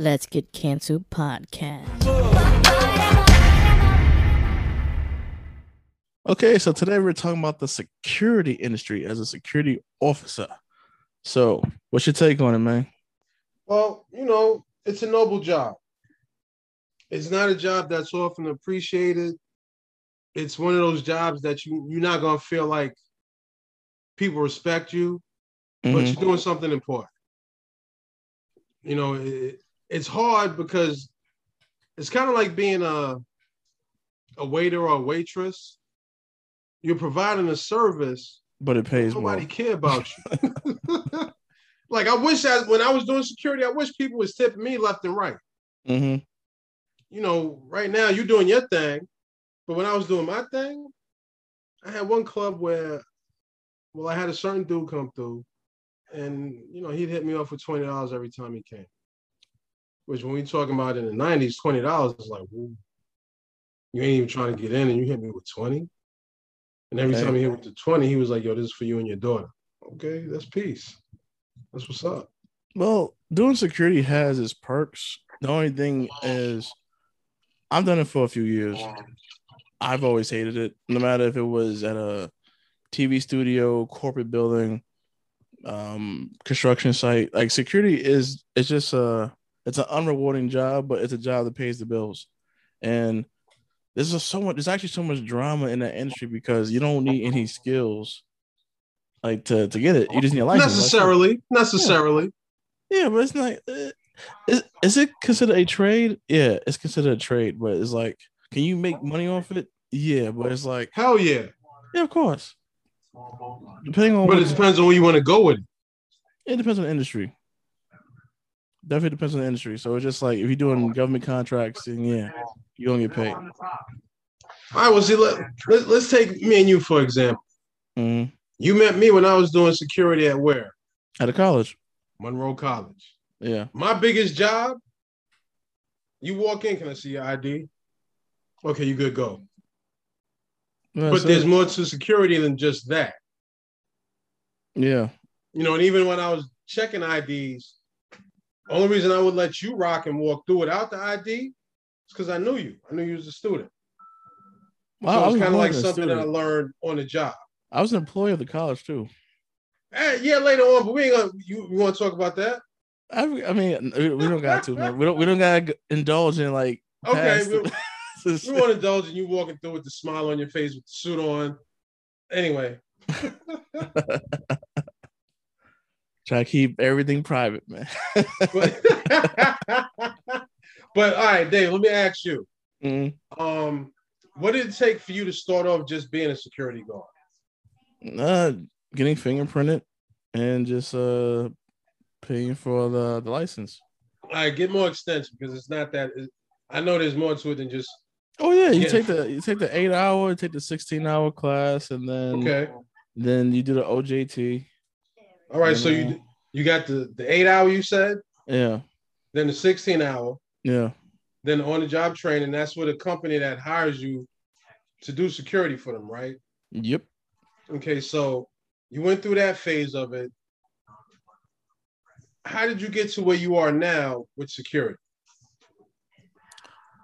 Let's Get Canceled podcast. Okay, so today we're talking about the security industry as a security officer. So, what's your take on it, man? Well, you know, it's a noble job. It's not a job that's often appreciated. It's one of those jobs that you you're not gonna feel like people respect you, but Mhm. you're doing something important. You know, it, it's hard because it's kind of like being a a waiter or a waitress. You're providing a service, But it pays more. nobody care about you. like I wish I when I was doing security, I wish people was tipping me left and right. hmm You know, right now you're doing your thing, but when I was doing my thing, I had one club where, well, I had a certain dude come through, and you know he'd hit me up for twenty dollars every time he came. Which when we talking about in the '90s, twenty dollars is like, you ain't even trying to get in, and you hit me with twenty. And every Okay. time he hit with the twenty, he was like, "Yo, this is for you and your daughter." Okay, that's peace. That's what's up. Well, doing security has its perks. The only thing is, I've done it for a few years. I've always hated it, no matter if it was at a TV studio, corporate building, um, construction site. Like security is, it's just a, it's an unrewarding job, but it's a job that pays the bills. And there's just so much. There's actually so much drama in that industry because you don't need any skills, like to to get it. You just need a license. Necessarily, necessarily. Yeah, but it's not. uh, Is, is it considered a trade? Yeah, it's considered a trade, but it's like, can you make money off it? Yeah, but it's like, Hell yeah. yeah, of course. Depending on But it depends on where you want to go with it. it depends on the industry. Definitely depends on the industry. So it's just like if you're doing government contracts, then yeah, you're gonna get paid. All right, well, see, let, let, let's take me and you, for example. Mhm. You met me when I was doing security at where? At a college, Monroe College. yeah. My biggest job, you walk in, can I see your ID? Okay, you good, go. Yeah, but so- there's more to security than just that. yeah, You know, and even when I was checking IDs, only reason I would let you rock and walk through without the ID is because I knew you. I knew you was a student. Well, so it's was kind of like something that I learned on the job. I was an employee of the college too. Eh, yeah, later on, but we ain't gonna. You, you want to talk about that? I, I mean, we don't got to, man. We don't, we don't gotta indulge in like. Okay, we, we want to indulge in you walking through with the smile on your face with the suit on. Anyway, Try to keep everything private, man. but, but all right, Dave. Let me ask you. Mhm. Um, what did it take for you to start off just being a security guard? Uh, getting fingerprinted and just uh paying for the the license. All right, get more extensive because it's not that. it- I know there's more to it than just Oh yeah, you take the you take the eight hour, take the sixteen hour class, and then okay. then you do the OJT. All right, so Yeah. you you got the the eight hour you said, Yeah, then the sixteen hour, yeah, then on the job training. That's with a company that hires you to do security for them, right? yep. Okay, so you went through that phase of it. How did you get to where you are now with security?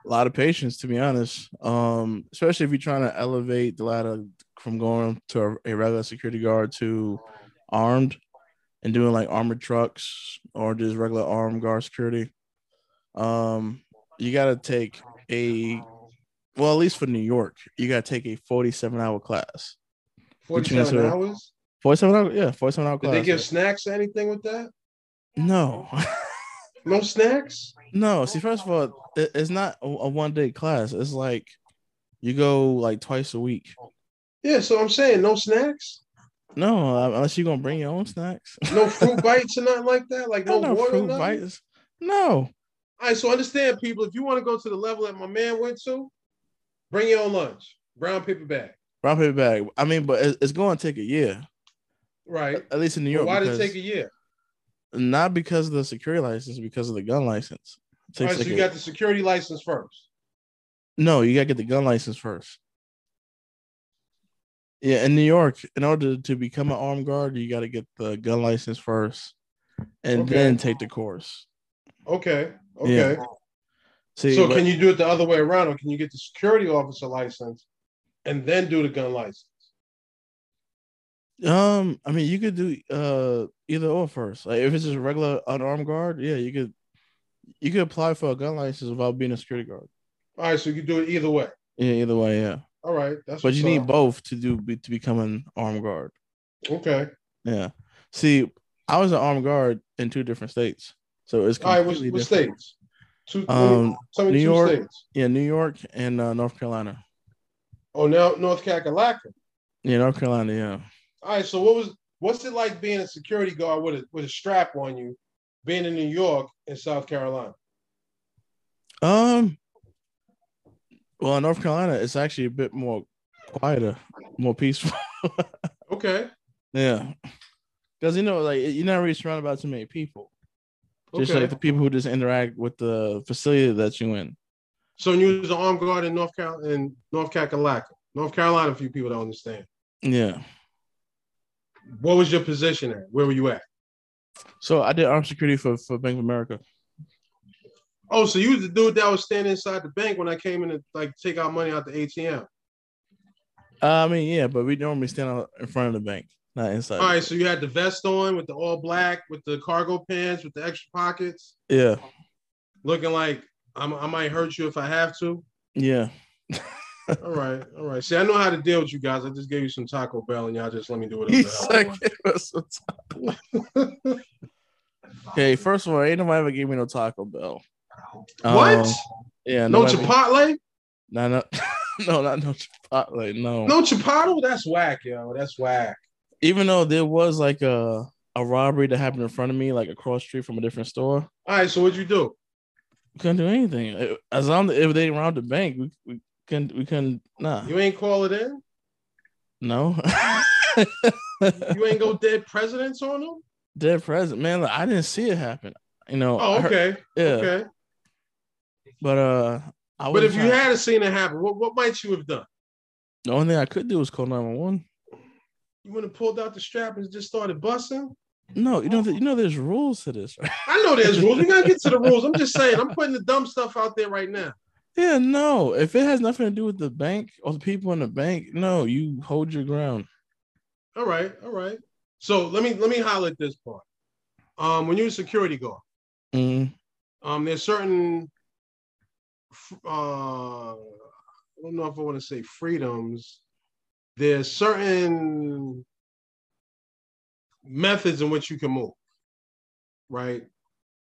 A lot of patience, to be honest. Um, especially if you're trying to elevate the ladder from going to a regular security guard to armed and doing like armored trucks or just regular armed guard security. Um, you got to take a well, at least for New York, you got to take a 47 hour class. Forty-seven hours. 47 hour, yeah, 47 hour Did class. they give snacks or anything with that? no, No snacks. no. See, first of all, it, it's not a, a one day class. It's like you go like twice a week. Yeah, so I'm saying no snacks, No, unless you're gonna bring your own snacks. no fruit bites or nothing like that. Like no, no water. fruit bites. No, All right, so understand, people, if you want to go to the level that my man went to, bring your own lunch, brown paper bag. Brown paper bag. I mean, but it's going to take a year, Right. at least in New But York. why did it take a year? Not because of the security license, because of the gun license. All right, so you a- got the security license first. no, you gotta get the gun license first. Yeah, in New York, in order to become an armed guard, you got to get the gun license first, and Okay. then take the course. Okay. Okay. Yeah. See, so but- can you do it the other way around, or can you get the security officer license and then do the gun license? Um, I mean, you could do uh either or first. Like if it's just a regular unarmed guard, yeah, you could you could apply for a gun license without being a security guard. All right, so you can do it either way. Yeah, either way, yeah. All right, that's But you need up. both to do to become an armed guard. Okay. Yeah. See, I was an armed guard in two different states, so it's All right, what, what states? Two, Um, New two York. states. Yeah, New York and uh, North Carolina. Oh, now North Carolina. Yeah, North Carolina. Yeah. All right, so what was what's it like being a security guard with a with a strap on you, being in New York and South Carolina? Um. Well, in North Carolina, it's actually a bit more quieter, more peaceful. Okay. yeah, because you know, like you're not really surrounded by too many people. Just Okay. like the people who just interact with the facility that you're in. So you was an armed guard in North Carolina in North Kakalaka. North Carolina, a few people don't understand. Yeah. What was your position at? Where were you at? So I did armed security for for Bank of America. Oh, so you was the dude that was standing inside the bank when I came in to like take out money out the ATM. Uh, I mean, yeah, but we normally stand out in front of the bank, not inside. All right, so you had the vest on with the all black, with the cargo pants, with the extra pockets, Yeah. looking like I'm, I might hurt you if I have to. Yeah. All right, all right. See, I know how to deal with you guys. I just gave you some Taco Bell, and y'all just let me do whatever. He the hell I want. Us some taco." okay, first of all, ain't nobody ever gave me no Taco Bell. What? Um, yeah, no Chipotle? No, no, no, not no Chipotle. No. No Chipotle? That's whack, yo. That's whack. Even though there was like a a robbery that happened in front of me, like across the street from a different store, All right, so what'd you do? we couldn't do anything. As long as if they robbed the bank, we, we couldn't. We couldn't. Nah. You ain't call it in? No. You ain't go dead presidents on them? Dead president, man. Look, I didn't see it happen. You know. Oh, heard- okay. yeah. Okay. But uh, I But if you had seen it happen, what, what might you have done? the only thing I could do was call nine one one. You would have pulled out the strap and just started busting? No, you know, you know, there's rules to this, right? I know there's rules. We gotta get to the rules. I'm just saying, I'm putting the dumb stuff out there right now. Yeah, no. If it has nothing to do with the bank or the people in the bank, no, you hold your ground. All right, all right. So let me let me highlight this part. Um, when you're a security guard, Mm, um, there's certain uh I don't know if I want to say freedoms. There's certain methods in which you can move. Right.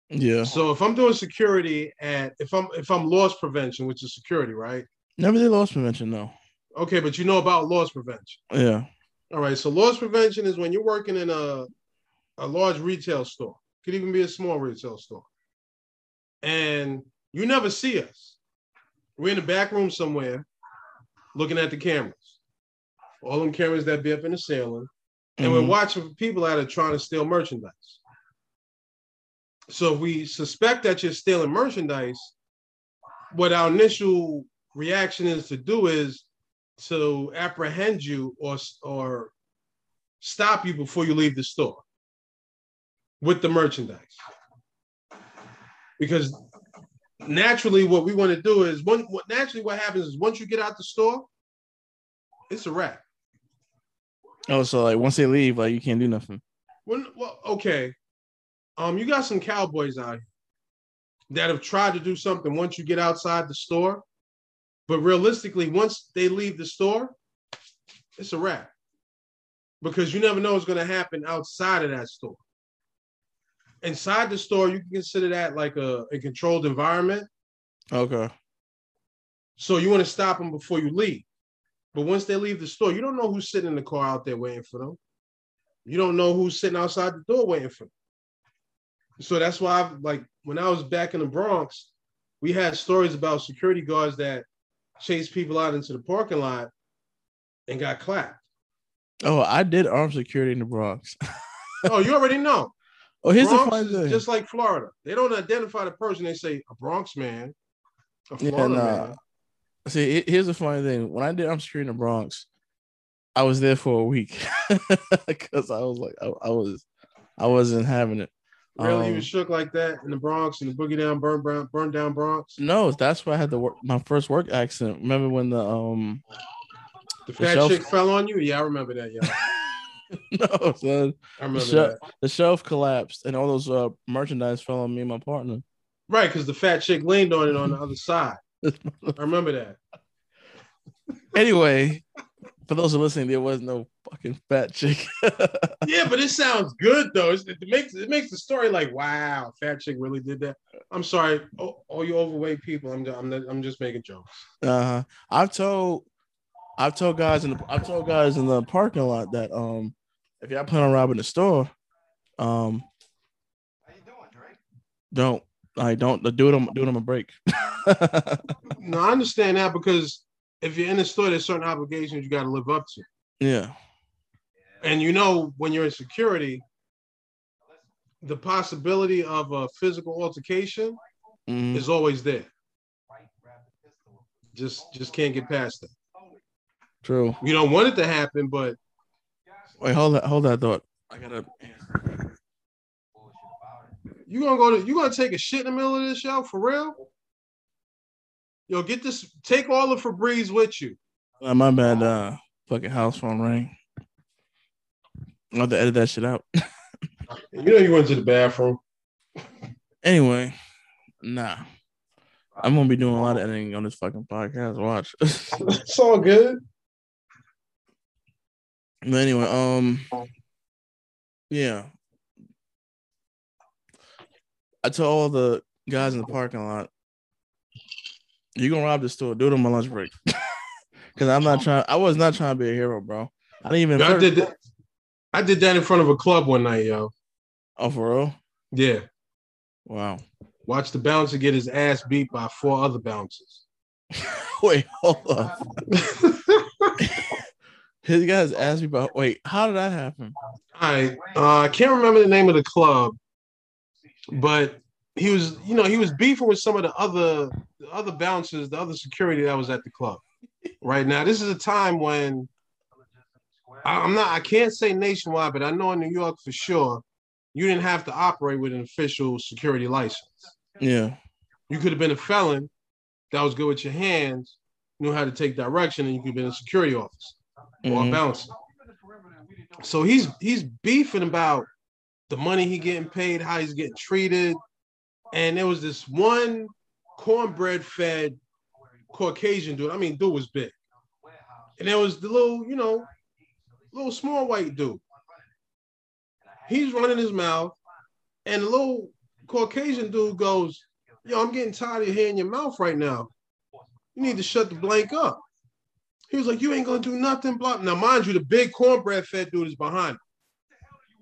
yeah, So if I'm doing security at if I'm if I'm loss prevention, which is security, right? never did loss prevention, though. Okay, but you know about loss prevention. Yeah, All right. So loss prevention is when you're working in a a large retail store. Could even be a small retail store. And you never see us. We're in the back room somewhere looking at the cameras. All them cameras that be up in the ceiling. And we're Mhm. watching for people that are trying to steal merchandise. So if we suspect that you're stealing merchandise, what our initial reaction is to do is to apprehend you or or stop you before you leave the store with the merchandise. Because naturally, what we want to do is one. What naturally what happens is once you get out the store, it's a wrap. Oh, so like once they leave, like you can't do nothing. When, well, okay. Um, you got some cowboys out here that have tried to do something once you get outside the store, but realistically, once they leave the store, it's a wrap. Because you never know what's going to happen outside of that store. Inside the store, you can consider that like a, a controlled environment. Okay. So you want to stop them before you leave. But once they leave the store, you don't know who's sitting in the car out there waiting for them. You don't know who's sitting outside the door waiting for them. So that's why I've like when I was back in the Bronx, we had stories about security guards that chased people out into the parking lot and got clapped. Oh, I did armed security in the Bronx. Oh, you already know. Oh, here's Bronx the funny thing. just like Florida. They don't identify the person. They say a Bronx man, a Yeah, Florida nah. man. See, he- here's the funny thing. When I did I'm in the Bronx, I was there for a week because I was like, I, I was, I wasn't having it. Really, you Um, was shook like that in the Bronx and the boogie down, burn, burn, burn down Bronx. No, that's why I had to work my first work accident. Remember when the um The fat shelf- chick fell on you. Yeah, I remember that. Yeah, no son, I remember Shut- that. the shelf collapsed and all those uh merchandise fell on me and my partner. Right, because the fat chick leaned on it on the other side. I remember that. anyway, for those who are listening, there was no fucking fat chick. Yeah, but it sounds good though. It's- It, makes it makes the story like, wow, fat chick really did that. I'm sorry, all, all you overweight people. I'm I'm I'm just making jokes. uh huh. I've told I've told guys in the I've told guys in the parking lot that um if y'all plan on robbing the store, um don't I don't do it on do it on a break. No, I understand that because if you're in the store, there's certain obligations you got to live up to. yeah. And you know, when you're in security, the possibility of a physical altercation Mhm. is always there. Just just can't get past that. True. You don't want it to happen, but Wait, hold that hold that thought. I gotta you gonna go to you gonna take a shit in the middle of this show for real? Yo, get this. Take all the Febreze with you. Uh, my bad. Uh, fucking house phone ring. I'll have to edit that shit out. You know you went to the bathroom. anyway, nah. I'm gonna be doing a lot of editing on this fucking podcast. Watch. It's all good. But anyway, um, yeah. I told all the guys in the parking lot, "You gonna rob the store? Do it on my lunch break." Because I'm not trying. I was not trying to be a hero, bro. I didn't even. I did that. I did that in front of a club one night, yo. Oh, for real? Yeah. Wow. Watch the bouncer get his ass beat by four other bouncers. Wait, hold up. His guys asked me about. Wait, how did that happen? I uh, I can't remember the name of the club, but he was, you know, he was beefing with some of the other the other bouncers, the other security that was at the club. Right now, this is a time when I, I'm not. I can't say nationwide, but I know in New York for sure, you didn't have to operate with an official security license. Yeah. You could have been a felon that was good with your hands, knew how to take direction, and you could have been a security officer or a Mhm. bouncer. So he's he's beefing about the money he getting paid, how he's getting treated, and there was this one cornbread fed Caucasian dude. I mean, dude was big, and there was the little, you know, little small white dude. He's running his mouth, and the little Caucasian dude goes, "Yo, I'm getting tired of hearing your mouth right now. You need to shut the blank up." He was like, "You ain't gonna do nothing." Blah. Now, mind you, the big cornbread fed dude is behind. him.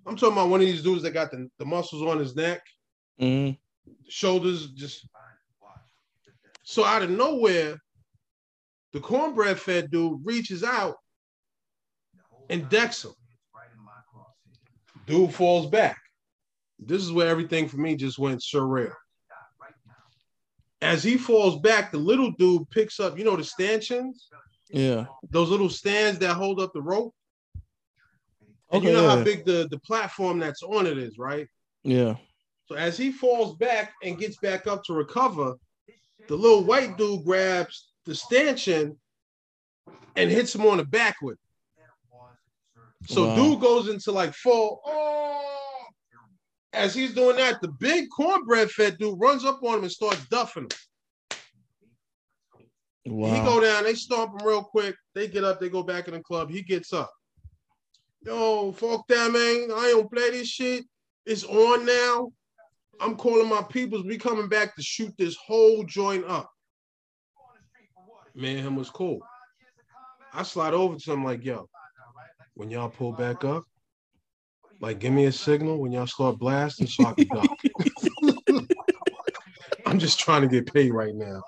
I'm talking about one of these dudes that got the, the muscles on his neck, Mhm. shoulders just. So out of nowhere, the cornbread fed dude reaches out and decks him. Dude falls back. This is where everything for me just went surreal. As he falls back, the little dude picks up, you know, the stanchions, Yeah. those little stands that hold up the rope. And Okay. you know yeah. how big the, the platform that's on it is, right? yeah. So as he falls back and gets back up to recover, the little white dude grabs the stanchion and hits him on the back with it. So Wow. dude goes into like full. Oh! As he's doing that, the big cornbread fed dude runs up on him and starts duffing him. Wow. He go down, they stomp him real quick. They get up, they go back in the club. He gets up. Yo, fuck that, man. I don't play this shit. It's on now. I'm calling my peoples. We coming back to shoot this whole joint up. Man, him was cool. I slide over to him like, yo, when y'all pull back up, Like, give me a signal when y'all start blasting so I can duck. I'm just trying to get paid right now.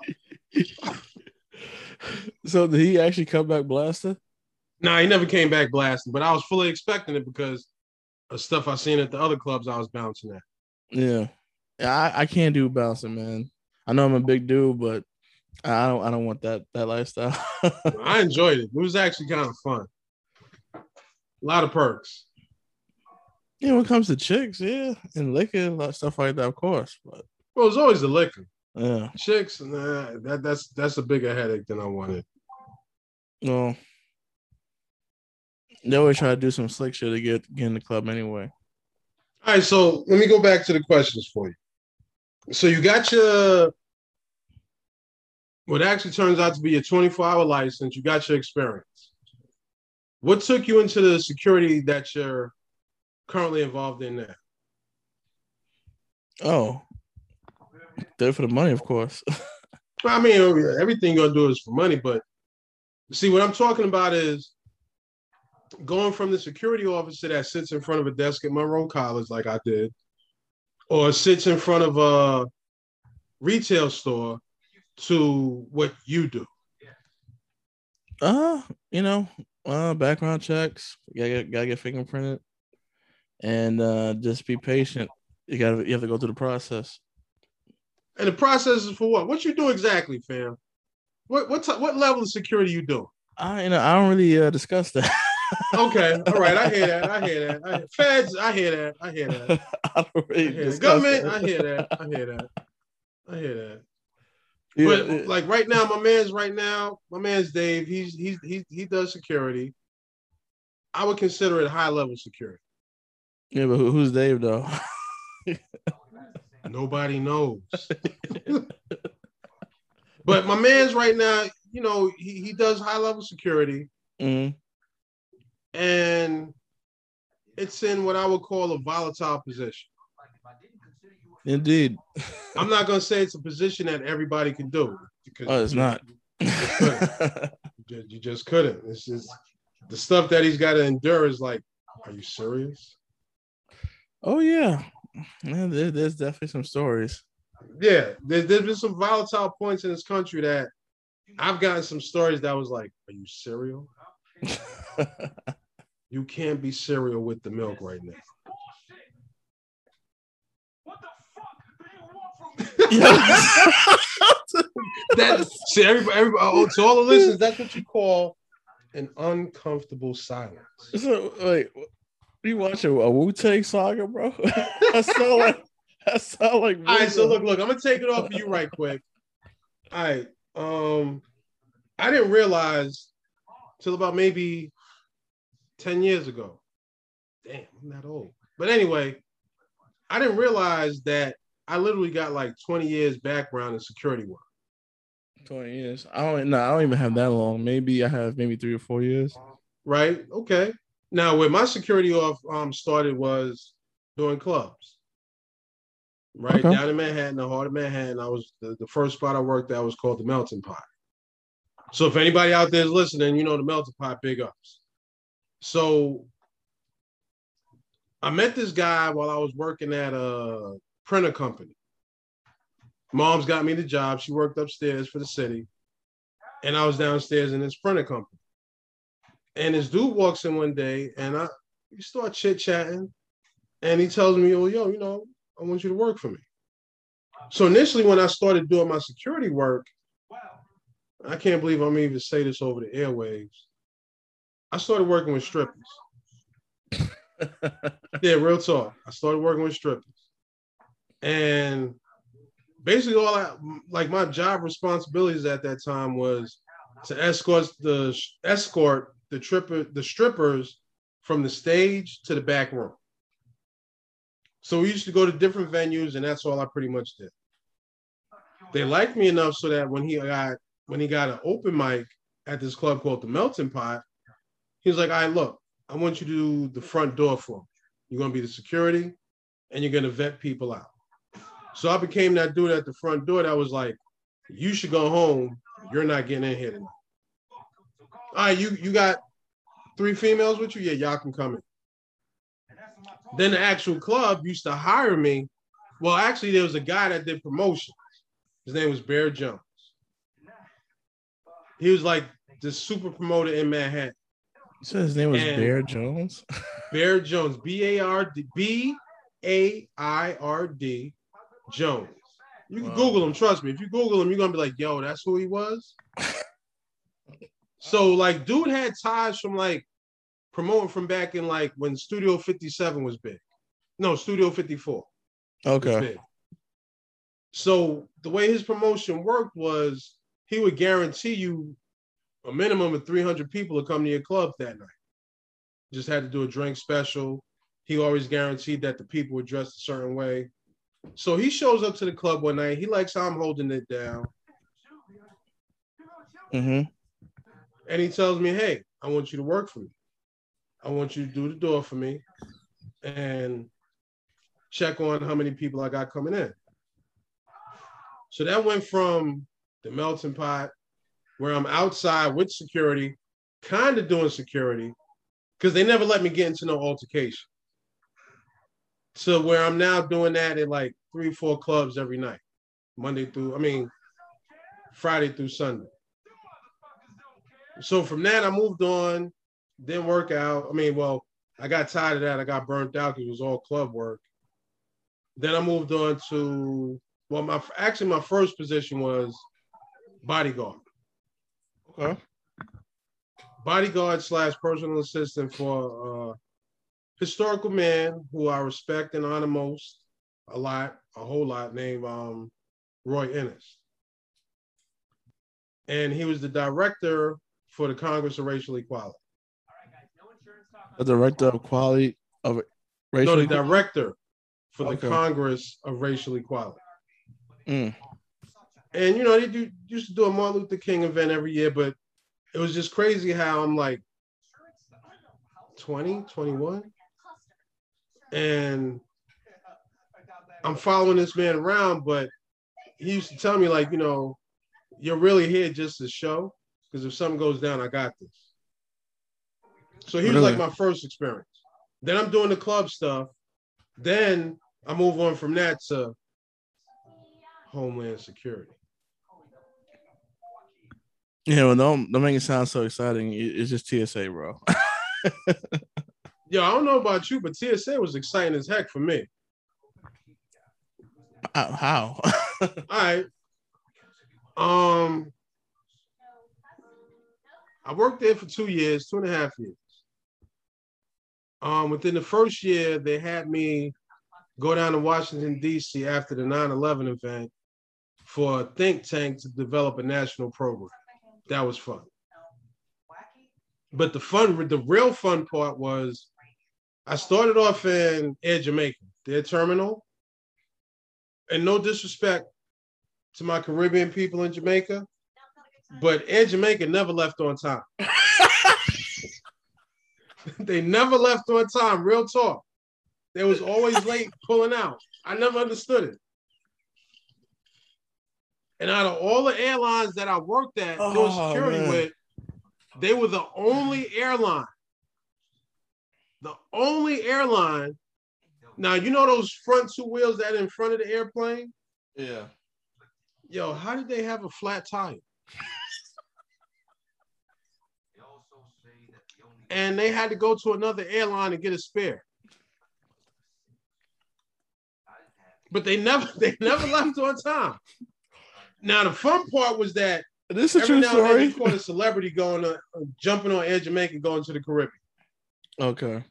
So did he actually come back blasting? Nah, he never came back blasting, but I was fully expecting it because of stuff I seen at the other clubs I was bouncing at. Yeah. Yeah, I, I can't do bouncing, man. I know I'm a big dude, but I don't I don't want that that lifestyle. I enjoyed it. It was actually kind of fun. A lot of perks. yeah, when it comes to chicks, yeah, and liquor, a lot of stuff like that, of course. But Well, it was always the liquor. Yeah, Chicks, nah, that that's that's a bigger headache than I wanted. no. They always try to do some slick shit to get get in the club anyway. All right, so let me go back to the questions for you. So you got your what actually turns out to be a 24-hour license, you got your experience. What took you into the security that you're currently involved in now? Oh, there for the money, of course. Well, I mean, everything you're gonna do is for money, but see, what I'm talking about is going from the security officer that sits in front of a desk at Monroe College, like I did, or sits in front of a retail store, to what you do. Uh, you know, uh, background checks. You gotta get, gotta get fingerprinted, and uh, just be patient. You gotta you have to go through the process. And the process is for what? What you do exactly, fam? What what t- what level of security you do? I you know I don't really uh, discuss that. Okay, all right, I hear that. I hear that. I, feds, I hear that. I hear that. I don't I hear that. Government, that. I hear that. I hear that. I hear that. Yeah, but yeah. like right now, my man's right now, my man's Dave. He's he's he he does security. I would consider it high level security. yeah, but who's Dave though? Nobody knows. but my man's right now, you know, he, he does high level security Mhm. and it's in what I would call a volatile position. Indeed. I'm not gonna say it's a position that everybody can do because Oh, it's not. you, ju- you just couldn't. It's just the stuff that he's got to endure is like, are you serious? oh yeah, yeah there, there's definitely some stories. Yeah, there's, there's been some volatile points in this country that I've gotten some stories that was like, are you cereal? You can't be cereal with the milk right now. That see everybody, everybody uh, oh, to all the listeners, that's what you call an uncomfortable silence. so wait, you watch a, a Wu Tang saga, bro? that sound like that sound like. All right, so look, look, I'm gonna take it off of you right quick. All right, um, I didn't realize till about maybe ten years ago. Damn, I'm that old. But anyway, I didn't realize that I literally got like 20 years background in security work. Twenty years. I don't. No, I don't even have that long. Maybe I have maybe three or four years. Right? Okay. Now, where my security off um started was doing clubs. Right Okay. down in Manhattan, the heart of Manhattan. I was the, the first spot I worked at was called the Melting Pot. So if anybody out there is listening, you know the Melting Pot, big ups. So I met this guy while I was working at a printer company. Mom's got me the job. She worked upstairs for the city. And I was downstairs in this printer company. And this dude walks in one day and I we start chit-chatting. And he tells me, Oh, yo, you know, I want you to work for me. So initially, when I started doing my security work, I can't believe I'm even say this over the airwaves. I started working with strippers. Yeah, real talk. I started working with strippers. And basically all I like my job responsibilities at that time was to escort the escort the tripper the strippers from the stage to the back room. So we used to go to different venues, and that's all I pretty much did. They liked me enough so that when he got when he got an open mic at this club called the Melting Pot, he was like, "I right, look, I want you to do the front door for me. You're gonna be the security, and you're gonna vet people out." So I became that dude at the front door that was like, "You should go home. You're not getting in here tonight." All right, you you got three females with you? Yeah, y'all can come in. Then the actual club used to hire me. Well, actually, there was a guy that did promotions. His name was Baird Jones. He was like the super promoter in Manhattan. You said his name was And- Baird Jones. Baird Jones, B A R D B A I R D Jones. You can Wow. Google him. Trust me. If you Google him, you're gonna be like, "Yo, that's who he was." So, like, dude had ties from like promoting from back in like when Studio 57 was big. No, Studio 54 Okay. So the way his promotion worked was he would guarantee you a minimum of 300 people to come to your club that night. Just had to do a drink special. He always guaranteed that the people were dressed a certain way. So he shows up to the club one night. He likes how I'm holding it down. hmm And he tells me, Hey, I want you to work for me. I want you to do the door for me and check on how many people I got coming in. So that went from the melting pot, where I'm outside with security, kind of doing security, because they never let me get into no altercation. So where I'm now doing that at like three, four clubs every night, Monday through, I mean, Friday through Sunday. So from that, I moved on, didn't work out. I mean, well, I got tired of that. I got burnt out because it was all club work. Then I moved on to, well, my actually my first position was bodyguard. Okay. bodyguard slash personal assistant for a historical man who I respect and honor most a lot, a whole lot, named um, Roy Innis. And he was the director for the Congress of Racial Equality. The director of quality of racial. No, the director for the Okay. Congress of Racial Equality. Mm. And you know, they do used to do a Martin Luther King event every year, but it was just crazy how I'm like 20, 21. And I'm following this man around, but he used to tell me, like, you know, you're really here just to show. Because if something goes down, I got this. So he was like my first experience. Then I'm doing the club stuff. Then I move on from that to Homeland Security. Yeah, well, don't don't make it sound so exciting. It's just TSA, bro. Yo, I don't know about you, but TSA was exciting as heck for me. How? how? All right. Um, I worked there for two years, two and a half years. Um, within the first year, they had me go down to Washington, D.C. after the 9 11 event for a think tank to develop a national program. That was fun. But the fun, the real fun part was I started off in Air Jamaica, their terminal. And no disrespect to my Caribbean people in Jamaica, but Air Jamaica never left on time. they never left on time, real talk. They was always late pulling out. I never understood it. And out of all the airlines that I worked at doing Oh, security man. with, they were the only airline. The only airline. Now you know those front two wheels that in front of the airplane? yeah. Yo, how did they have a flat tire? And they had to go to another airline and get a spare. But they never they never left on time. Now the fun part was that This is a every true now and then story. you caught a celebrity going to jumping on Air Jamaica going to the Caribbean. Okay.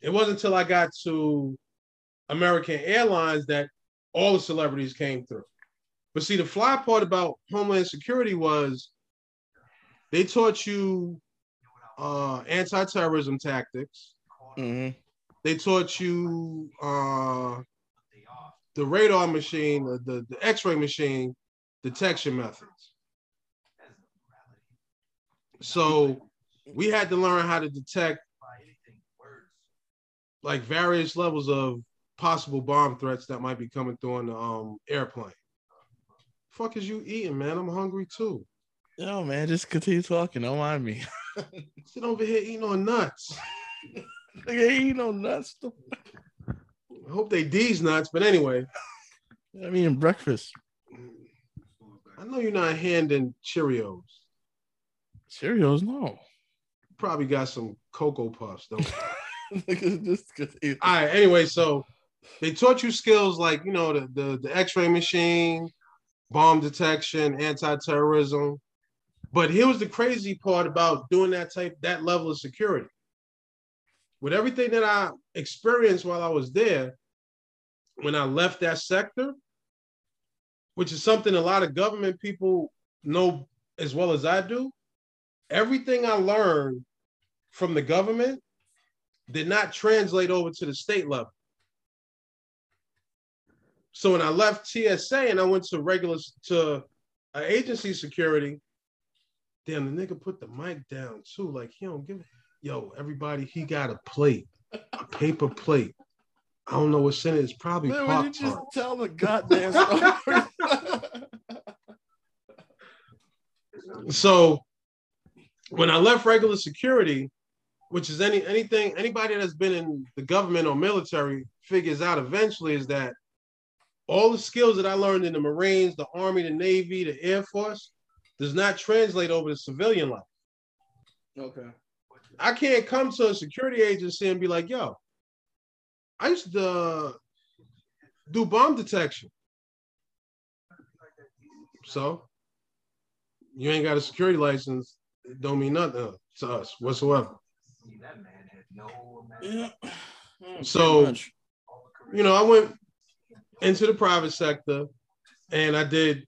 It wasn't until I got to American Airlines that all the celebrities came through. But see, the fly part about Homeland Security was they taught you uh, anti-terrorism tactics. hmm They taught you uh, the radar machine, the, the, the X-ray machine detection methods. So we had to learn how to detect like various levels of possible bomb threats that might be coming through on the um, airplane. Fuck is you eating, man? I'm hungry too. Yo, man, just continue talking. Don't mind me. Sit over here eating on nuts. Nigga, ain't no nuts. I hope they D's nuts, but anyway. I mean, breakfast. I know you're not handing Cheerios. Cheerios, no. Probably got some Cocoa Puffs, though. Just it- All right. Anyway, so they taught you skills like you know the the, the X-ray machine, bomb detection, anti-terrorism. But here was the crazy part about doing that type that level of security. With everything that I experienced while I was there, when I left that sector, which is something a lot of government people know as well as I do, everything I learned from the government did not translate over to the state level. So when I left TSA and I went to regular to agency security, damn, the nigga put the mic down too. Like he don't give. Yo, everybody, he got a plate, a paper plate. I don't know what's in it. It's probably Man, would pop you just tell the goddamn story? So when I left regular security, which is any anything anybody that's been in the government or military figures out eventually is that all the skills that I learned in the Marines, the Army, the Navy, the Air Force does not translate over to civilian life. okay. I can't come to a security agency and be like, yo, I used to uh, do bomb detection. So you ain't got a security license, it don't mean nothing to us whatsoever. Yeah. So- You know, I went into the private sector and I did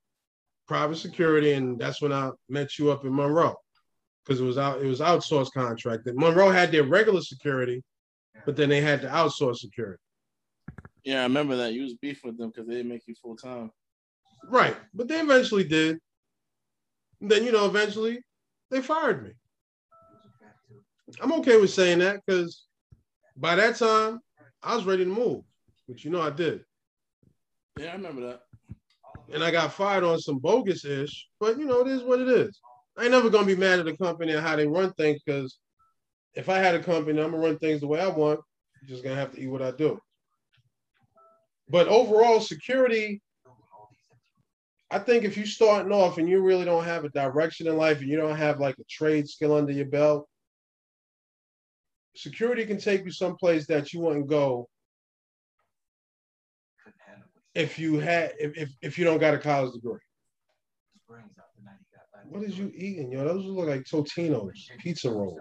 private security, and that's when I met you up in Monroe. Because it was out, it was outsourced contract. Monroe had their regular security, but then they had the outsourced security. yeah, I remember that. You was beef with them because they didn't make you full time. Right. But they eventually did. And then, you know, eventually they fired me. I'm okay with saying that because by that time I was ready to move, which you know I did. Yeah, I remember that. And I got fired on some bogus ish, but you know, it is what it is. I ain't never gonna be mad at the company and how they run things because if I had a company, I'm gonna run things the way I want. You're just gonna have to eat what I do. But overall, security, I think if you're starting off and you really don't have a direction in life and you don't have like a trade skill under your belt, security can take you someplace that you wouldn't go if you had if, if, if you don't got a college degree. What is you eating, yo? Those look like Totinos, pizza rolls.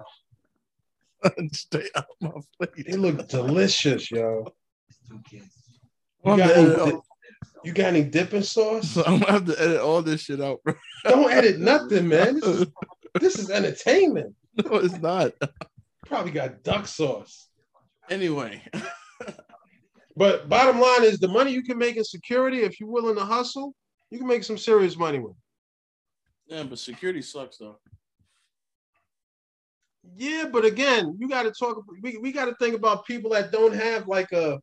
Stay out my plate. They look delicious, yo. I'm You got, any, di- you got any dipping sauce? so I'm gonna have to edit all this shit out, bro. Don't edit nothing, man. This is, this is entertainment. no, it's not. Probably got duck sauce. Anyway, But bottom line is the money you can make in security, if you're willing to hustle, you can make some serious money with. it. yeah, but security sucks though. Yeah, but again, you got to talk. We, we got to think about people that don't have like a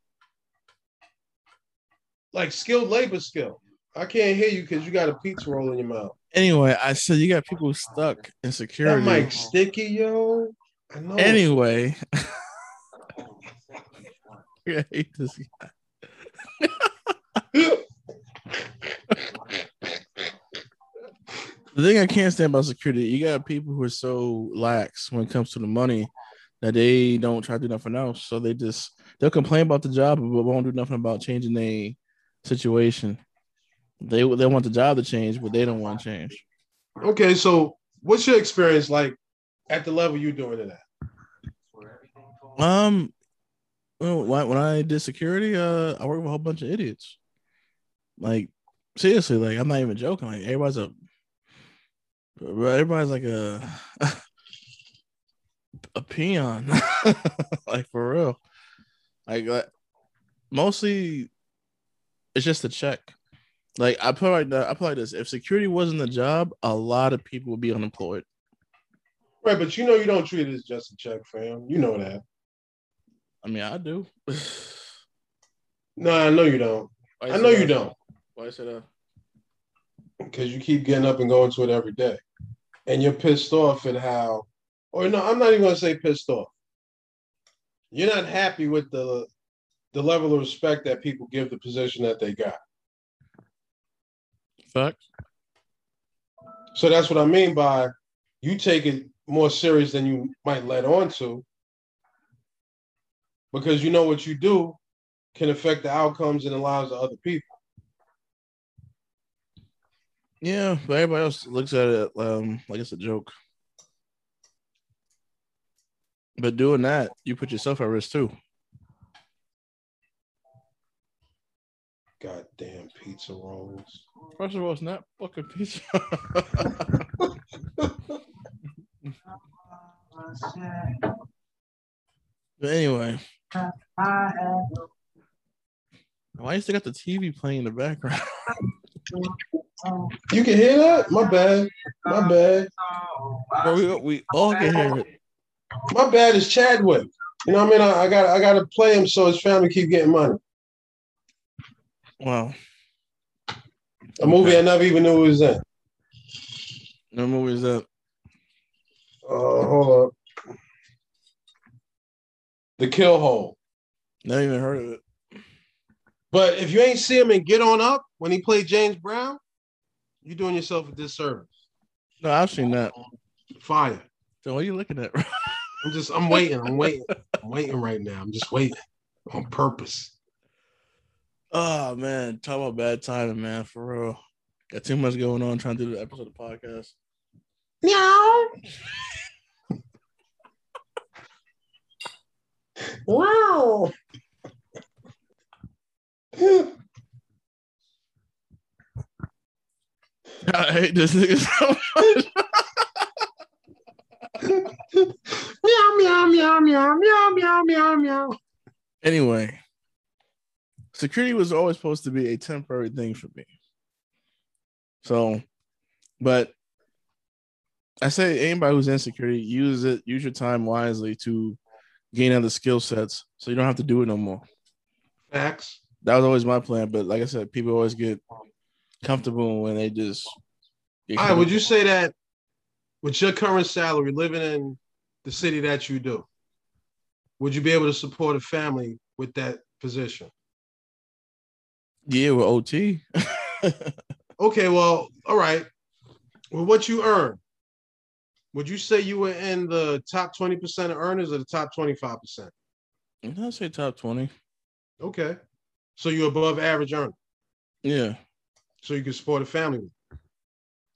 like skilled labor skill. I can't hear you because you got a pizza roll in your mouth. Anyway, I said you got people stuck in security. That security. mic sticky, yo. I know. Anyway, I hate this guy. The thing I can't stand about security, you got people who are so lax when it comes to the money that they don't try to do nothing else. So they just they'll complain about the job, but won't do nothing about changing their situation. They they want the job to change, but they don't want to change. okay, so what's your experience like at the level you're doing it at? Um, when when I did security, uh, I worked with a whole bunch of idiots. Like seriously, like I'm not even joking. Like everybody's a, everybody's like a, a peon, like for real. Like, like mostly, it's just a check. Like I put like that. I put like this: if security wasn't a job, a lot of people would be unemployed. Right, but you know you don't treat it as just a check, fam. You know that. I mean, I do. No, I know you don't. Why I know you don't. Why say that? because you keep getting up and going to it every day, and you're pissed off at how, or no, I'm not even gonna say pissed off. You're not happy with the the level of respect that people give the position that they got. Fuck. So that's what I mean by you take it more serious than you might let on to because you know what you do can affect the outcomes and the lives of other people. Yeah, but everybody else looks at it um, like it's a joke. But doing that, you put yourself at risk too. Goddamn pizza rolls. First of all, it's not fucking pizza. but anyway, why you still got the TV playing in the background? You can hear that? My bad. My bad. Bro, we, we all can hear it. My bad is Chadwick. You know what I mean? I, I got I gotta play him so his family keep getting money. Wow. A movie I never even knew was in. No movie is that? Uh hold up. The Kill Hole. Never even heard of it. But if you ain't see him and get on up when he played James Brown, you're doing yourself a disservice. No, I've seen that. Fire. So what are you looking at? I'm just I'm waiting. I'm waiting. I'm waiting right now. I'm just waiting on purpose. oh man, talk about bad timing, man. For real. Got too much going on trying to do the episode of the podcast. Meow. Wow. I hate this nigga so much. meow, meow, meow, meow, meow, meow, meow, meow. Anyway, security was always supposed to be a temporary thing for me. So, but I say anybody who's insecure use it, use your time wisely to gain other skill sets so you don't have to do it no more. Facts. That was always my plan. But like I said, people always get comfortable when they just All right, would you say that with your current salary, living in the city that you do, would you be able to support a family with that position? yeah, with OT. Okay, well, all right. With what you earn, would you say you were in the top 20% of earners or the top 25%? I'd say top 20. Okay. So you're above average earner. Yeah. So you can support a family.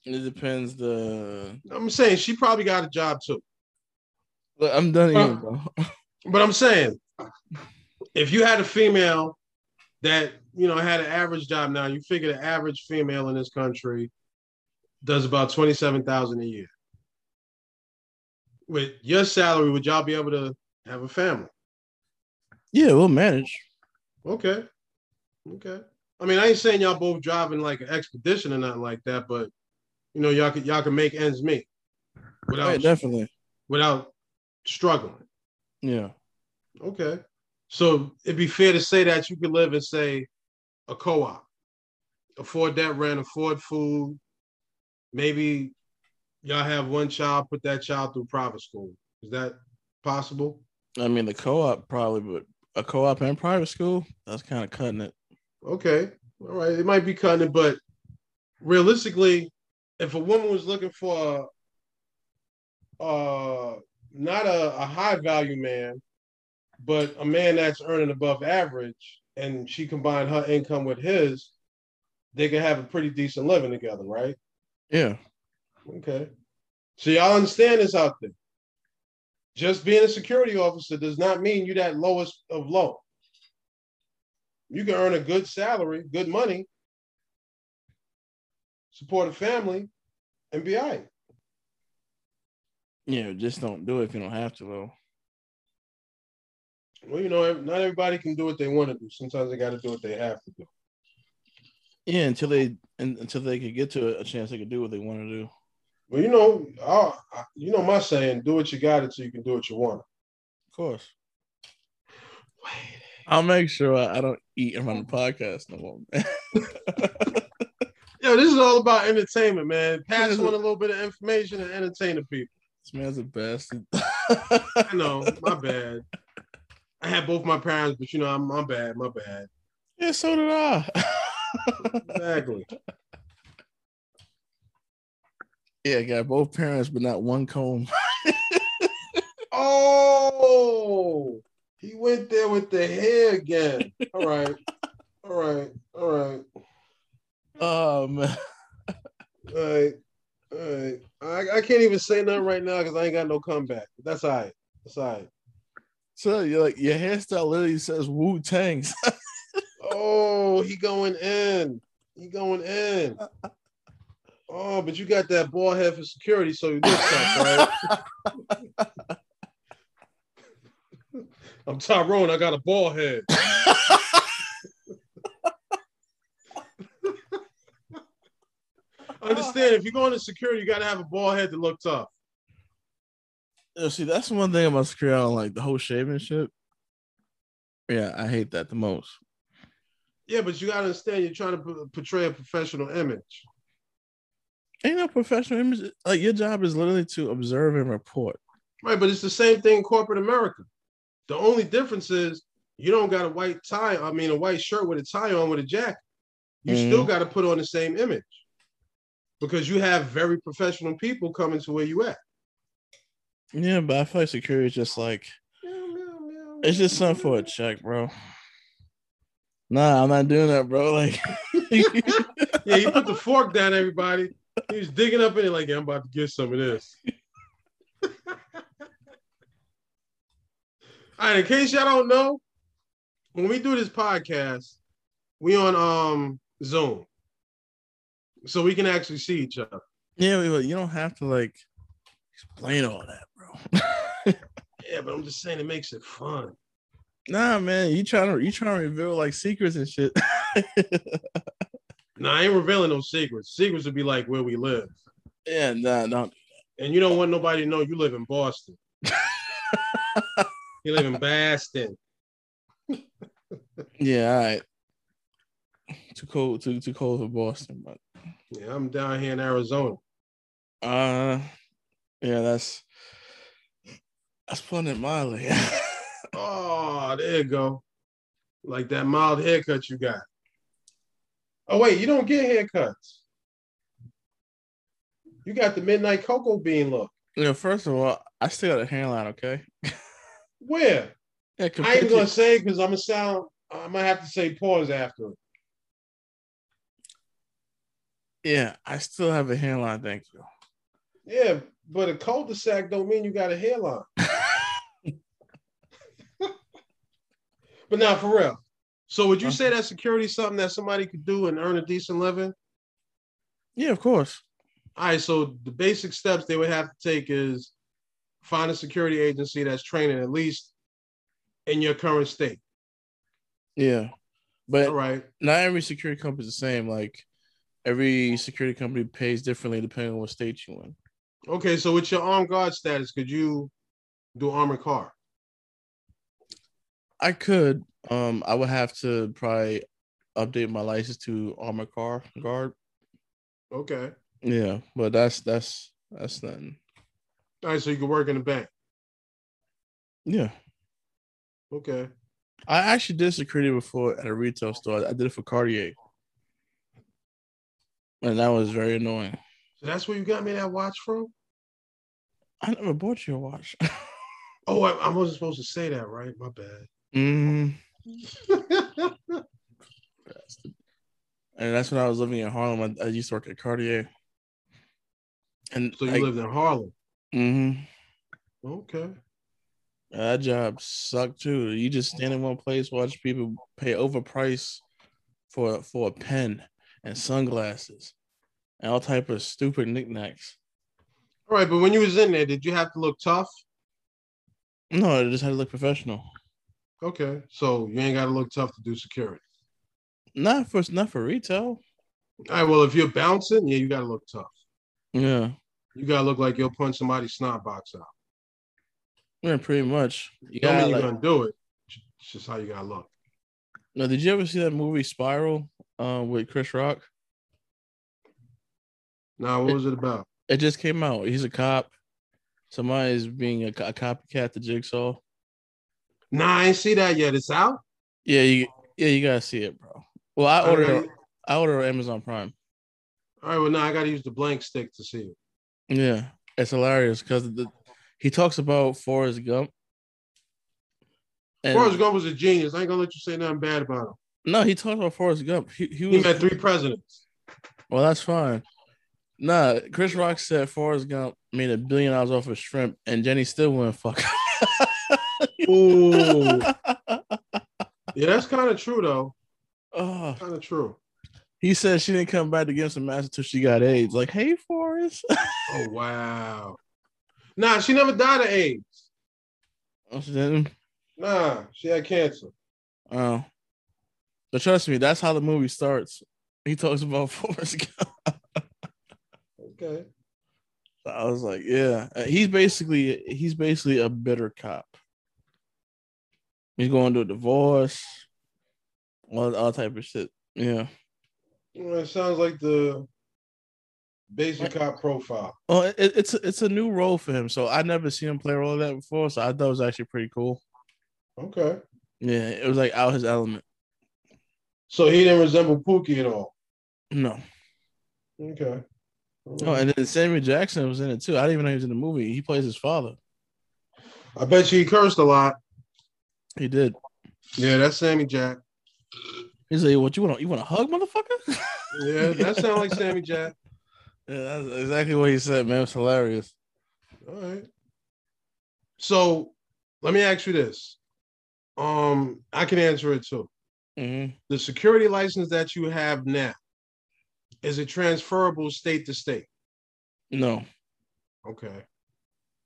It depends the I'm saying she probably got a job too. Look, I'm done Uh, here, bro. But I'm saying, if you had a female that you know had an average job now, you figure the average female in this country does about twenty seven thousand a year. With your salary, would y'all be able to have a family? Yeah, we'll manage. Okay, okay. I mean, I ain't saying y'all both driving like an expedition or nothing like that, but you know, y'all could y'all can make ends meet without oh, Right, definitely. without struggling. Yeah. Okay. So it'd be fair to say that you could live in, say, a co-op, afford that rent, afford food. Maybe y'all have one child, put that child through private school. Is that possible? I mean, the co-op probably, but a co-op and private school, that's kind of cutting it. Okay. All right. It might be cutting it, but realistically, if a woman was looking for a, uh, not a, a high value man, but a man that's earning above average, and she combined her income with his, they could have a pretty decent living together, right? Yeah. Okay. So y'all understand this out there. Just being a security officer does not mean you're that lowest of low. You can earn a good salary, good money, support a family, and be all right. Yeah, just don't do it if you don't have to, though. Well, you know, not everybody can do what they want to do. Sometimes they got to do what they have to do. Yeah, until they until they could get to a chance they could do what they want to do. Well, you know, I, I- you know my saying: do what you got it so you can do what you want. Of course. I'll make sure I, I don't eat in front of the podcast no more. man. Yo, this is all about entertainment, man. Pass on a little bit of information and entertain the people. this man's the best. I know, my bad. I had both my parents, but you know, I'm my bad, my bad. Yeah, so did I. Exactly. Yeah, I got both parents, but not one comb. oh, he went there with the hair again. All right, all right, all right, Um, all right, all right. I, I can't even say nothing right now because I ain't got no comeback. That's all right. That's all right. so you're like your hairstyle literally says Wu Tang. Oh, he going in. He going in. Oh, but you got that ball head for security, so you look tough, right? I'm Tyrone. I got a ball head. Understand? If you're going to security, you got to have a ball head to look tough. Yeah, see, that's one thing about security. I don't like the whole shaving shit. Yeah, I hate that the most. Yeah, but you got to understand. You're trying to portray a professional image. Ain't no professional image. Like your job is literally to observe and report. Right, but it's the same thing in corporate America. The only difference is you don't got a white tie, I mean a white shirt with a tie on with a jacket. You Mhm. still got to put on the same image. Because you have very professional people coming to where you at. Yeah, but I feel like security is just like it's just something for a check, bro. Nah, I'm not doing that, bro. Like, Yeah, you put the fork down, everybody. He was digging up in it like, yeah, I'm about to get some of this. All right, in case y'all don't know, when we do this podcast, we on um Zoom. So we can actually see each other. yeah, but you don't have to like explain all that, bro. Yeah, but I'm just saying it makes it fun. nah, man, you trying to you trying to reveal like secrets and shit. Now I ain't revealing no secrets. Secrets would be like where we live. yeah, nah, don't. And you don't want nobody to know you live in Boston. you live in Boston. Yeah, all right. Too cold, too too cold for Boston, but Yeah, I'm down here in Arizona. uh, yeah, that's that's Planet Miley. Oh, there you go. Like that mild haircut you got. Oh, wait, you don't get haircuts. You got the midnight cocoa bean look. Yeah, first of all, I still got a hairline, okay? Where? Yeah, I ain't gonna say because I'm gonna sound I might have to say pause after yeah, I still have a hairline. Thank you. Yeah, but a cul-de-sac don't mean you got a hairline. But now for real. So would you say uh-huh. that security is something that somebody could do and earn a decent living? Yeah, of course. All right, so the basic steps they would have to take is find a security agency that's training at least in your current state. Yeah, but All right. not every security company is the same. Like every security company pays differently depending on what state you're in. Okay, so with your armed guard status, could you do armored car? I could. Um, I would have to probably update my license to armor car guard. Okay. Yeah, but that's that's that's nothing. All right, so you can work in the bank. Yeah, Okay. I actually did security before at a retail store. I did it for Cartier, and that was very annoying. So that's where you got me that watch from? I never bought you a watch. Oh, I, I wasn't supposed to say that, right? My bad. mm, and that's when I was living in Harlem. I, I used to work at Cartier, and so you like, lived in Harlem. mhm, Okay. that job sucked too. You just stand in one place, watch people pay overpriced for for a pen and sunglasses and all type of stupid knickknacks. All right, but when you was in there, did you have to look tough? No, I just had to look professional. Okay. So you ain't gotta look tough to do security. Not for not for retail. All right, well, if you're bouncing, yeah, you gotta look tough. Yeah, You gotta look like you'll punch somebody's snot box out. yeah, pretty much. You mean you're like- gonna do it. It's just how you gotta look. Now, did you ever see that movie Spiral uh, with Chris Rock? Now, what was it about? It just came out. He's a cop. Somebody's being a, a copycat to Jigsaw. Nah, I ain't see that yet. It's out. Yeah, you yeah you gotta see it, bro. Well, I ordered gotta- I ordered Amazon Prime. All right, well now I gotta use the blank stick to see it. Yeah, it's hilarious because he talks about Forrest Gump. And Forrest Gump was a genius. I ain't gonna let you say nothing bad about him. no, he talked about Forrest Gump. He, he He met three presidents. well, that's fine. Nah, Chris Rock said Forrest Gump made a billion dollars off of shrimp, and Jenny still wouldn't fuck. Ooh. Yeah, that's kind of true though. oh, Kind of true. he said she didn't come back to give some ass until she got AIDS. Like, hey, Forrest. Oh wow. Nah, she never died of AIDS. Oh, she didn't? Nah, she had cancer. Oh. But trust me, that's how the movie starts. He talks about Forrest Gump. Okay. I was like, yeah. Uh, He's basically he's basically a bitter cop. He's going to a divorce, all, all type of shit. Yeah. Well, it sounds like the basic cop profile. Oh, well, it, it's it's a new role for him. So I never seen him play a role like that before. So I thought it was actually pretty cool. Okay. Yeah, it was like out his element. So he didn't resemble Pookie at all. No. Okay. Oh, and then Samuel Jackson was in it too. I didn't even know he was in the movie. He plays his father. I bet you he cursed a lot. He did. Yeah, that's Sammy Jack. He's like, "What you want? You want a hug, motherfucker?" Yeah, that sounds like Sammy Jack. Yeah, that's exactly what he said, man. It's hilarious. All right. So let me ask you this. Um, I can answer it too. hmm The security license that you have now, is it transferable state to state? No. Okay.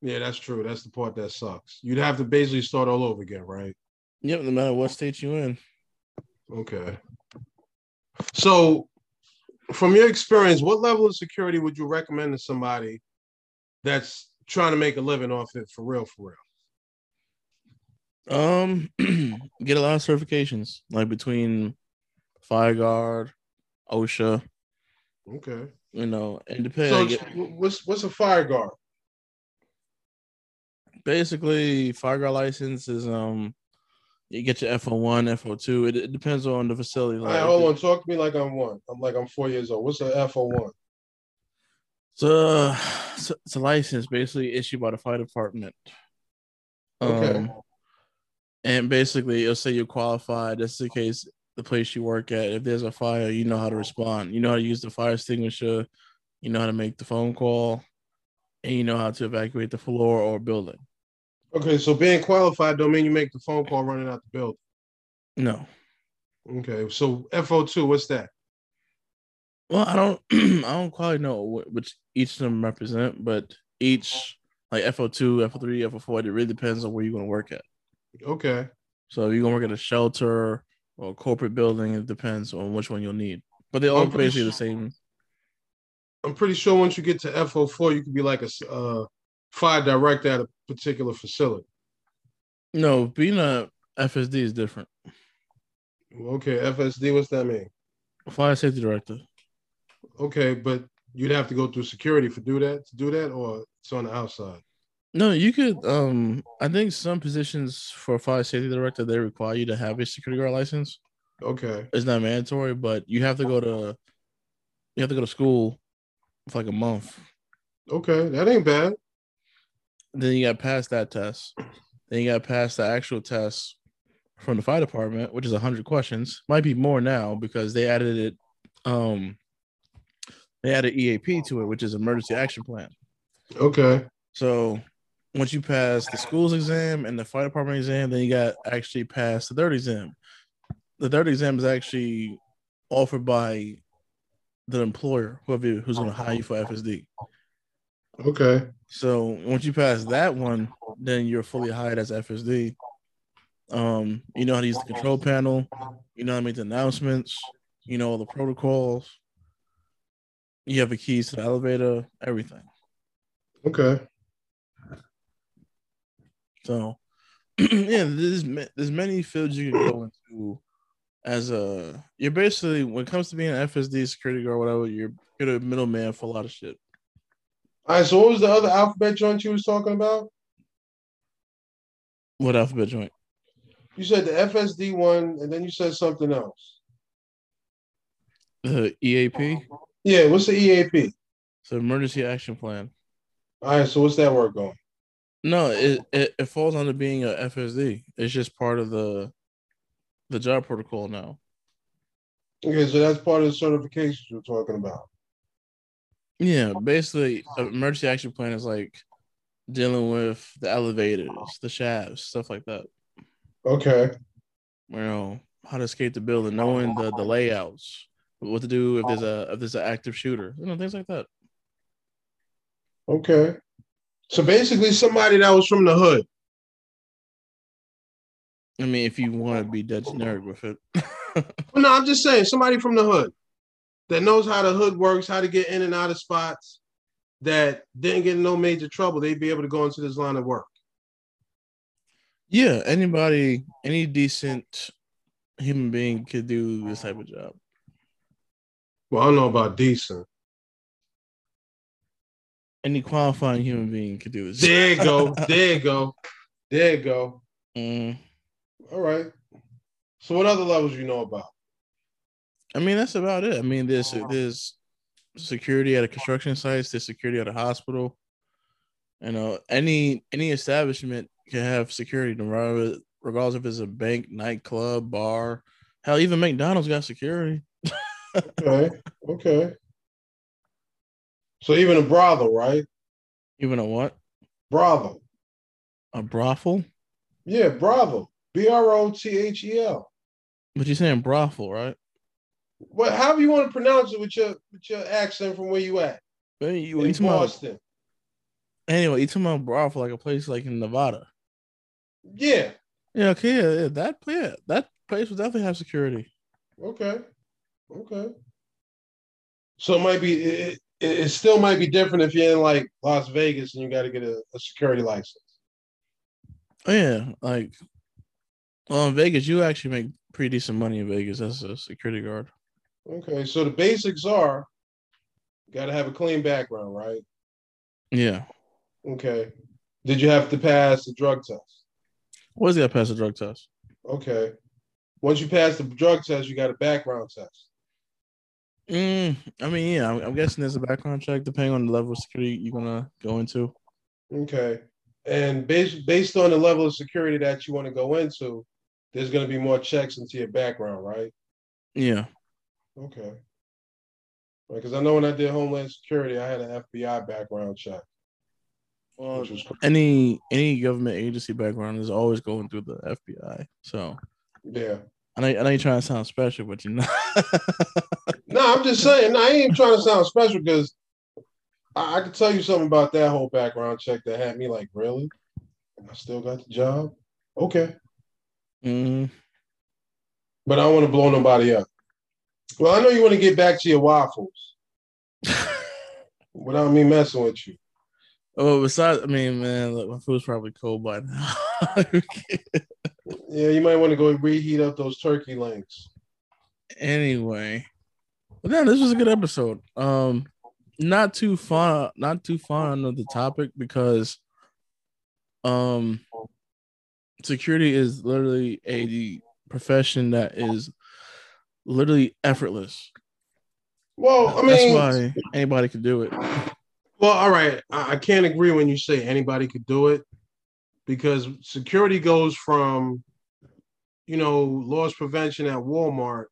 Yeah, that's true. That's the part that sucks. You'd have to basically start all over again, right? Yep. No matter what state you're in. Okay. So, from your experience, what level of security would you recommend to somebody that's trying to make a living off it for real, for real? Um, get a lot of certifications, like between Fire Guard, OSHA. Okay. You know, and So, depending. it's- what's what's a fire guard? basically, Fire Guard license is um, you get your FO one, FO two. It, it depends on the facility. All Like, right, hold on. Talk to me like I'm one. I'm like I'm four years old. What's a FO one? So, it's a- it's a license basically issued by the fire department. Okay. Um, and basically, it'll say you're qualified. That's the case. The place you work at, if there's a fire, you know how to respond. You know how to use the fire extinguisher. You know how to make the phone call, and you know how to evacuate the floor or building. Okay, so being qualified don't mean you make the phone call running out the building. No, Okay, so FO two, what's that? well, I don't, I don't quite know wh- which each of them represent, but each like FO two, FO three, FO four, it really depends on where you're going to work at. Okay, So you're gonna work at a shelter or a corporate building, it depends on which one you'll need. But they're all basically the same. I'm pretty sure once you get to FO four, you could be like a uh, fire director at a particular facility. No, being a FSD is different. Okay, FSD, what's that mean? Fire safety director. Okay, but you'd have to go through security for do that to do that, or it's on the outside. No, you could. Um, I think some positions for fire safety director they require you to have a security guard license. Okay, It's not mandatory, but you have to go to you have to go to school for like a month. okay, that ain't bad. Then you got past that test. Then you got past the actual test from the fire department, which is hundred questions. Might be more now because they added it. Um, they added EAP to it, which is emergency action plan. Okay, So once you pass the school's exam and the fire department exam, then you got actually pass the third exam. The third exam is actually offered by the employer, whoever who's going to hire you for FSD. Okay, So once you pass that one, then you're fully hired as FSD. Um, you know how to use the control panel, you know how to make the announcements, you know all the protocols. You have the keys to the elevator, everything. okay. So yeah, there's there's many fields you can go into as a you're basically when it comes to being an FSD security guard, whatever, you're you're the middleman for a lot of shit. All right, so what was the other alphabet joint you was talking about? What alphabet joint? You said the FSD one, and then you said something else. The EAP, Yeah, what's the EAP? so emergency action plan. All right, so what's that work on? No, it, it it falls under being a FSD. It's just part of the the job protocol now. Okay, so that's part of the certifications you're talking about. Yeah, basically, emergency action plan is like dealing with the elevators, the shafts, stuff like that. Okay. You know how to escape the building, knowing the the layouts, what to do if there's a if there's an active shooter, you know things like that. Okay. So basically, somebody that was from the hood. I mean, if you want to be dead generic with it. Well, no, I'm just saying somebody from the hood that knows how the hood works, how to get in and out of spots, that didn't get in no major trouble. They'd be able to go into this line of work. yeah, anybody, any decent human being could do this type of job. Well, I don't know about decent. Any qualifying human being could do this. There you go. There you go. There you go. Mm, All right. So what other levels you know about? I mean, that's about it. I mean, there's there's security at a construction site, there's security at a hospital. You know, any any establishment can have security, no matter regardless if it's a bank, nightclub, bar. Hell, even McDonald's got security. Okay. Okay. So even a brothel, right? Even a what? Brothel. A brothel? Yeah, brothel. B R O T H E L. But you're saying brothel, right? Well, however you want to pronounce it with your with your accent from where you at. Hey, you, In talking about, Boston. anyway, you talking about brothel like a place like in Nevada. Yeah. Yeah, okay, yeah, yeah, that yeah, that place would definitely have security. Okay. Okay. So it might be it, it, it still might be different if you're in like Las Vegas and you got to get a, a security license. Oh, yeah, like well in Vegas, you actually make pretty decent money in Vegas as a security guard. Okay. So the basics are you got to have a clean background, right? Yeah. Okay. Did you have to pass the drug test? What What is that pass a drug test? Okay. Once you pass the drug test, you got a background test. Mm, I mean, yeah, I'm, I'm guessing there's a background check depending on the level of security you're gonna go into. Okay. And based based on the level of security that you want to go into, there's going to be more checks into your background, right? Yeah. Okay. Because I know when I did Homeland Security, I had an FBI background check, Well, any any government agency background is always going through the FBI. So yeah. I know, I know you're trying to sound special, but you're not. No, I'm just saying. No, I ain't trying to sound special because I, I could tell you something about that whole background check that had me like, really? I still got the job. Okay. Mm, But I don't want to blow nobody up. Well, I know you want to get back to your waffles without me messing with you. oh, besides, I mean, man, look, my food's probably cold by now. Yeah, you might want to go reheat up those turkey links. anyway, well, yeah, this was a good episode. Um, not too fun, not too fun of the topic because, um, security is literally a profession that is literally effortless. Well, I That's why anybody could do it. well, all right. I, I can't agree when you say anybody could do it because security goes from, you know, loss prevention at Walmart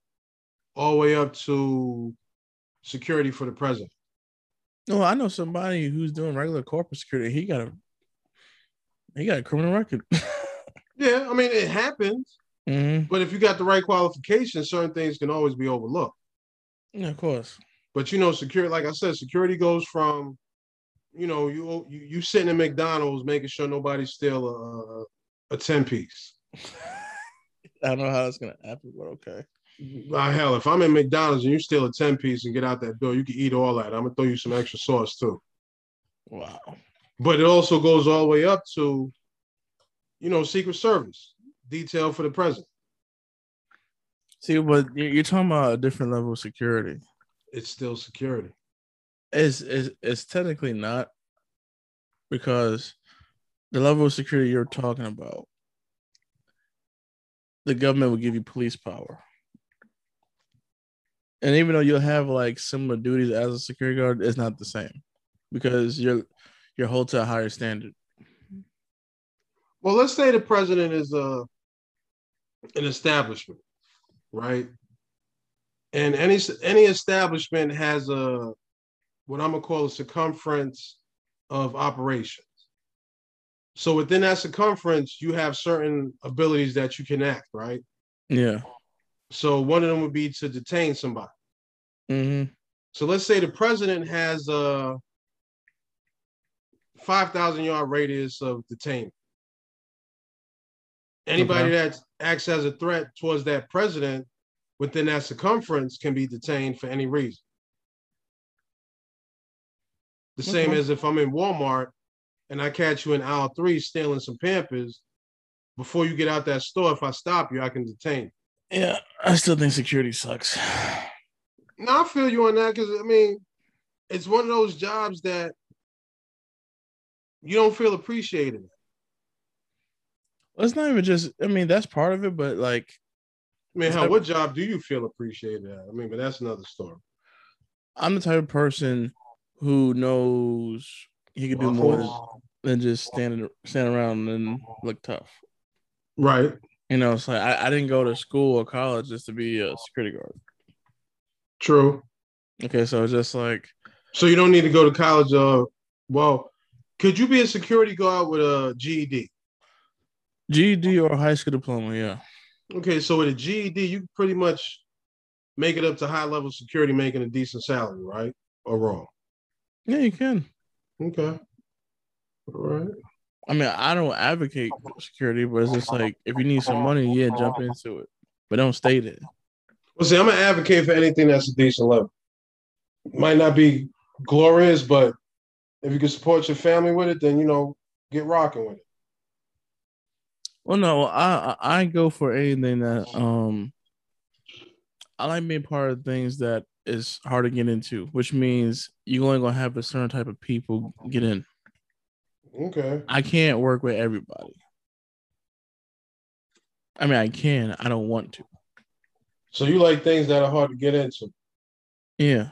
all the way up to security for the president. No, I know somebody who's doing regular corporate security. He got a he got a criminal record. Yeah, I mean, it happens, hmm but if you got the right qualifications, certain things can always be overlooked. Yeah, of course. But you know, security, like I said, security goes from, you know, you you, you sitting in McDonald's making sure nobody steal a a ten piece. I don't know how that's gonna happen, but okay. Ah, hell, if I'm in McDonald's and you steal a ten piece and get out that door, you can eat all that. I'm gonna throw you some extra sauce too. Wow. But it also goes all the way up to, you know, Secret Service detail for the president. See, but you're talking about a different level of security. It's still security. It's, it's, it's technically not because the level of security you're talking about the government will give you police power. And even though you'll have like similar duties as a security guard, it's not the same because you're you're held to a higher standard. Well, let's say the president is a an establishment, right? And any any establishment has a what I'm gonna call a circumference of operations. So within that circumference, you have certain abilities that you can act, right? Yeah. So one of them would be to detain somebody. Mm-hmm. So let's say the president has a 5,000 yard radius of detainment. Anybody Okay. that acts as a threat towards that president within that circumference can be detained for any reason. The same as if I'm in Walmart and I catch you in aisle three stealing some Pampers, before you get out that store, if I stop you, I can detain you. Yeah, I still think security sucks. No, I feel you on that because I mean, it's one of those jobs that you don't feel appreciated. It's not even just. I mean, that's part of it, but like, I mean, how what job do you feel appreciated at? I mean, but that's another story. I'm the type of person who knows he could do more than, just stand stand around and look tough. Right. You know, it's like I, I didn't go to school or college just to be a security guard. True. Okay, so it's just like So you don't need to go to college. Uh, well, could you be a security guard with a GED? GED or high school diploma. Yeah, Okay, so with a GED, you pretty much make it up to high level security, making a decent salary, right? Or wrong? yeah, you can. Okay. All right. I mean, I don't advocate security, but it's just like if you need some money, yeah, jump into it, but don't stay there. Well, see, I'm an advocate for anything that's a decent level. Might not be glorious, but if you can support your family with it, then you know, get rocking with it. Well, no, I I I go for anything that um I like being part of things that is hard to get into, which means you only gonna have a certain type of people get in. Okay. I can't work with everybody. I mean, I can. I don't want to. So you like things that are hard to get into. Yeah.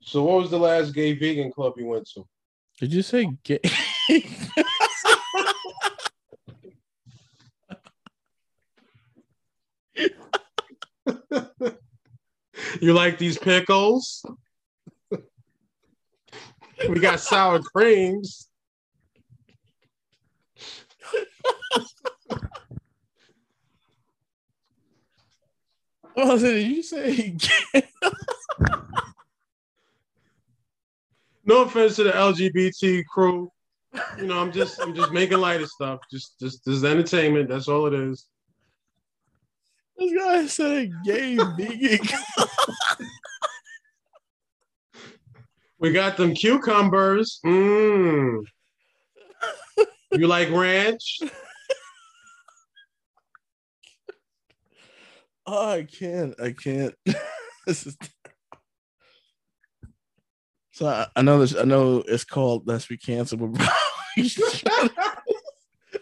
So what was the last gay vegan club you went to? Did you say gay? You like these pickles? we got sour creams. oh, did you say? No offense to the LGBT crew. You know, I'm just I'm just making light of stuff. Just just this is entertainment. That's all it is. This guy said gay vegan. We got them cucumbers. Mmm. You like ranch? Oh, I can't. I can't. this is. So I, I know this. I know it's called "Let's Be Canceled," but bro, to-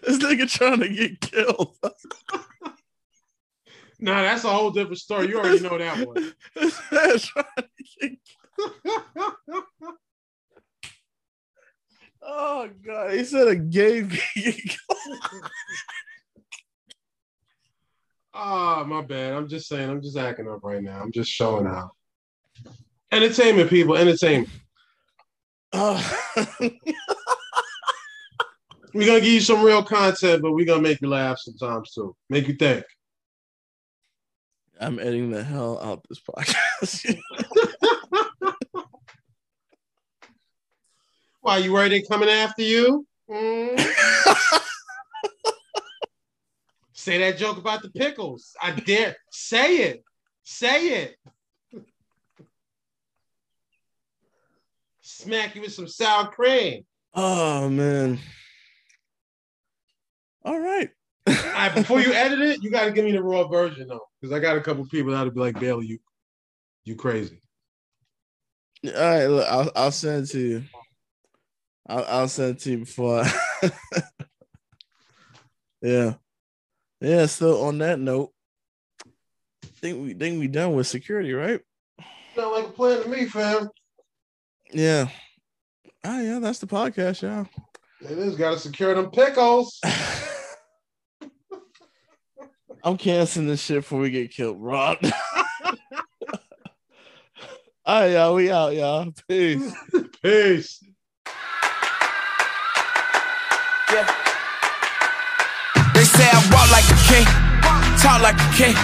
this nigga trying to get killed. Nah, that's a whole different story. You already know that one. This man trying to get- oh god, he said a gay vegan. Ah, my bad. I'm just saying. I'm just acting up right now. I'm just showing out. Entertainment, people. Entertainment. Oh. We're gonna give you some real content, but we're gonna make you laugh sometimes too. Make you think. I'm editing the hell out of this podcast. Why you worried they coming after you? Mm. Say that joke about the pickles. I dare say it. Say it. Smack you with some sour cream. oh man. All right. Right, before you edit it, you got to give me the raw version though, because I got a couple people that'll be like, Bailey, you, you crazy. All right, look, I'll I'll send it to you. I'll I'll send it to you before. I... yeah, Yeah, so on that note, think we think we done with security, right? Sound like a plan to me, fam. Yeah. Ah, yeah, that's the podcast, yeah. It is gotta secure them pickles. I'm canceling this shit before we get killed, Rob. All right, y'all. We out, y'all. Peace. Peace. Yeah. They say I walk like a king, talk like a king.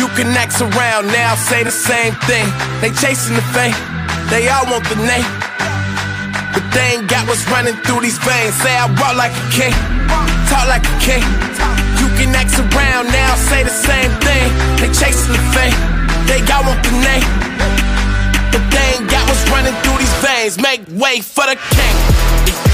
You can act around now, say the same thing. They chasing the fame, they all want the name. But they ain't got what's running through these veins. Say I walk like a king, talk like a king. You can act around now, say the same thing. They chasing the fame, they all want the name. But they ain't got what's running through these veins. Make way for the king.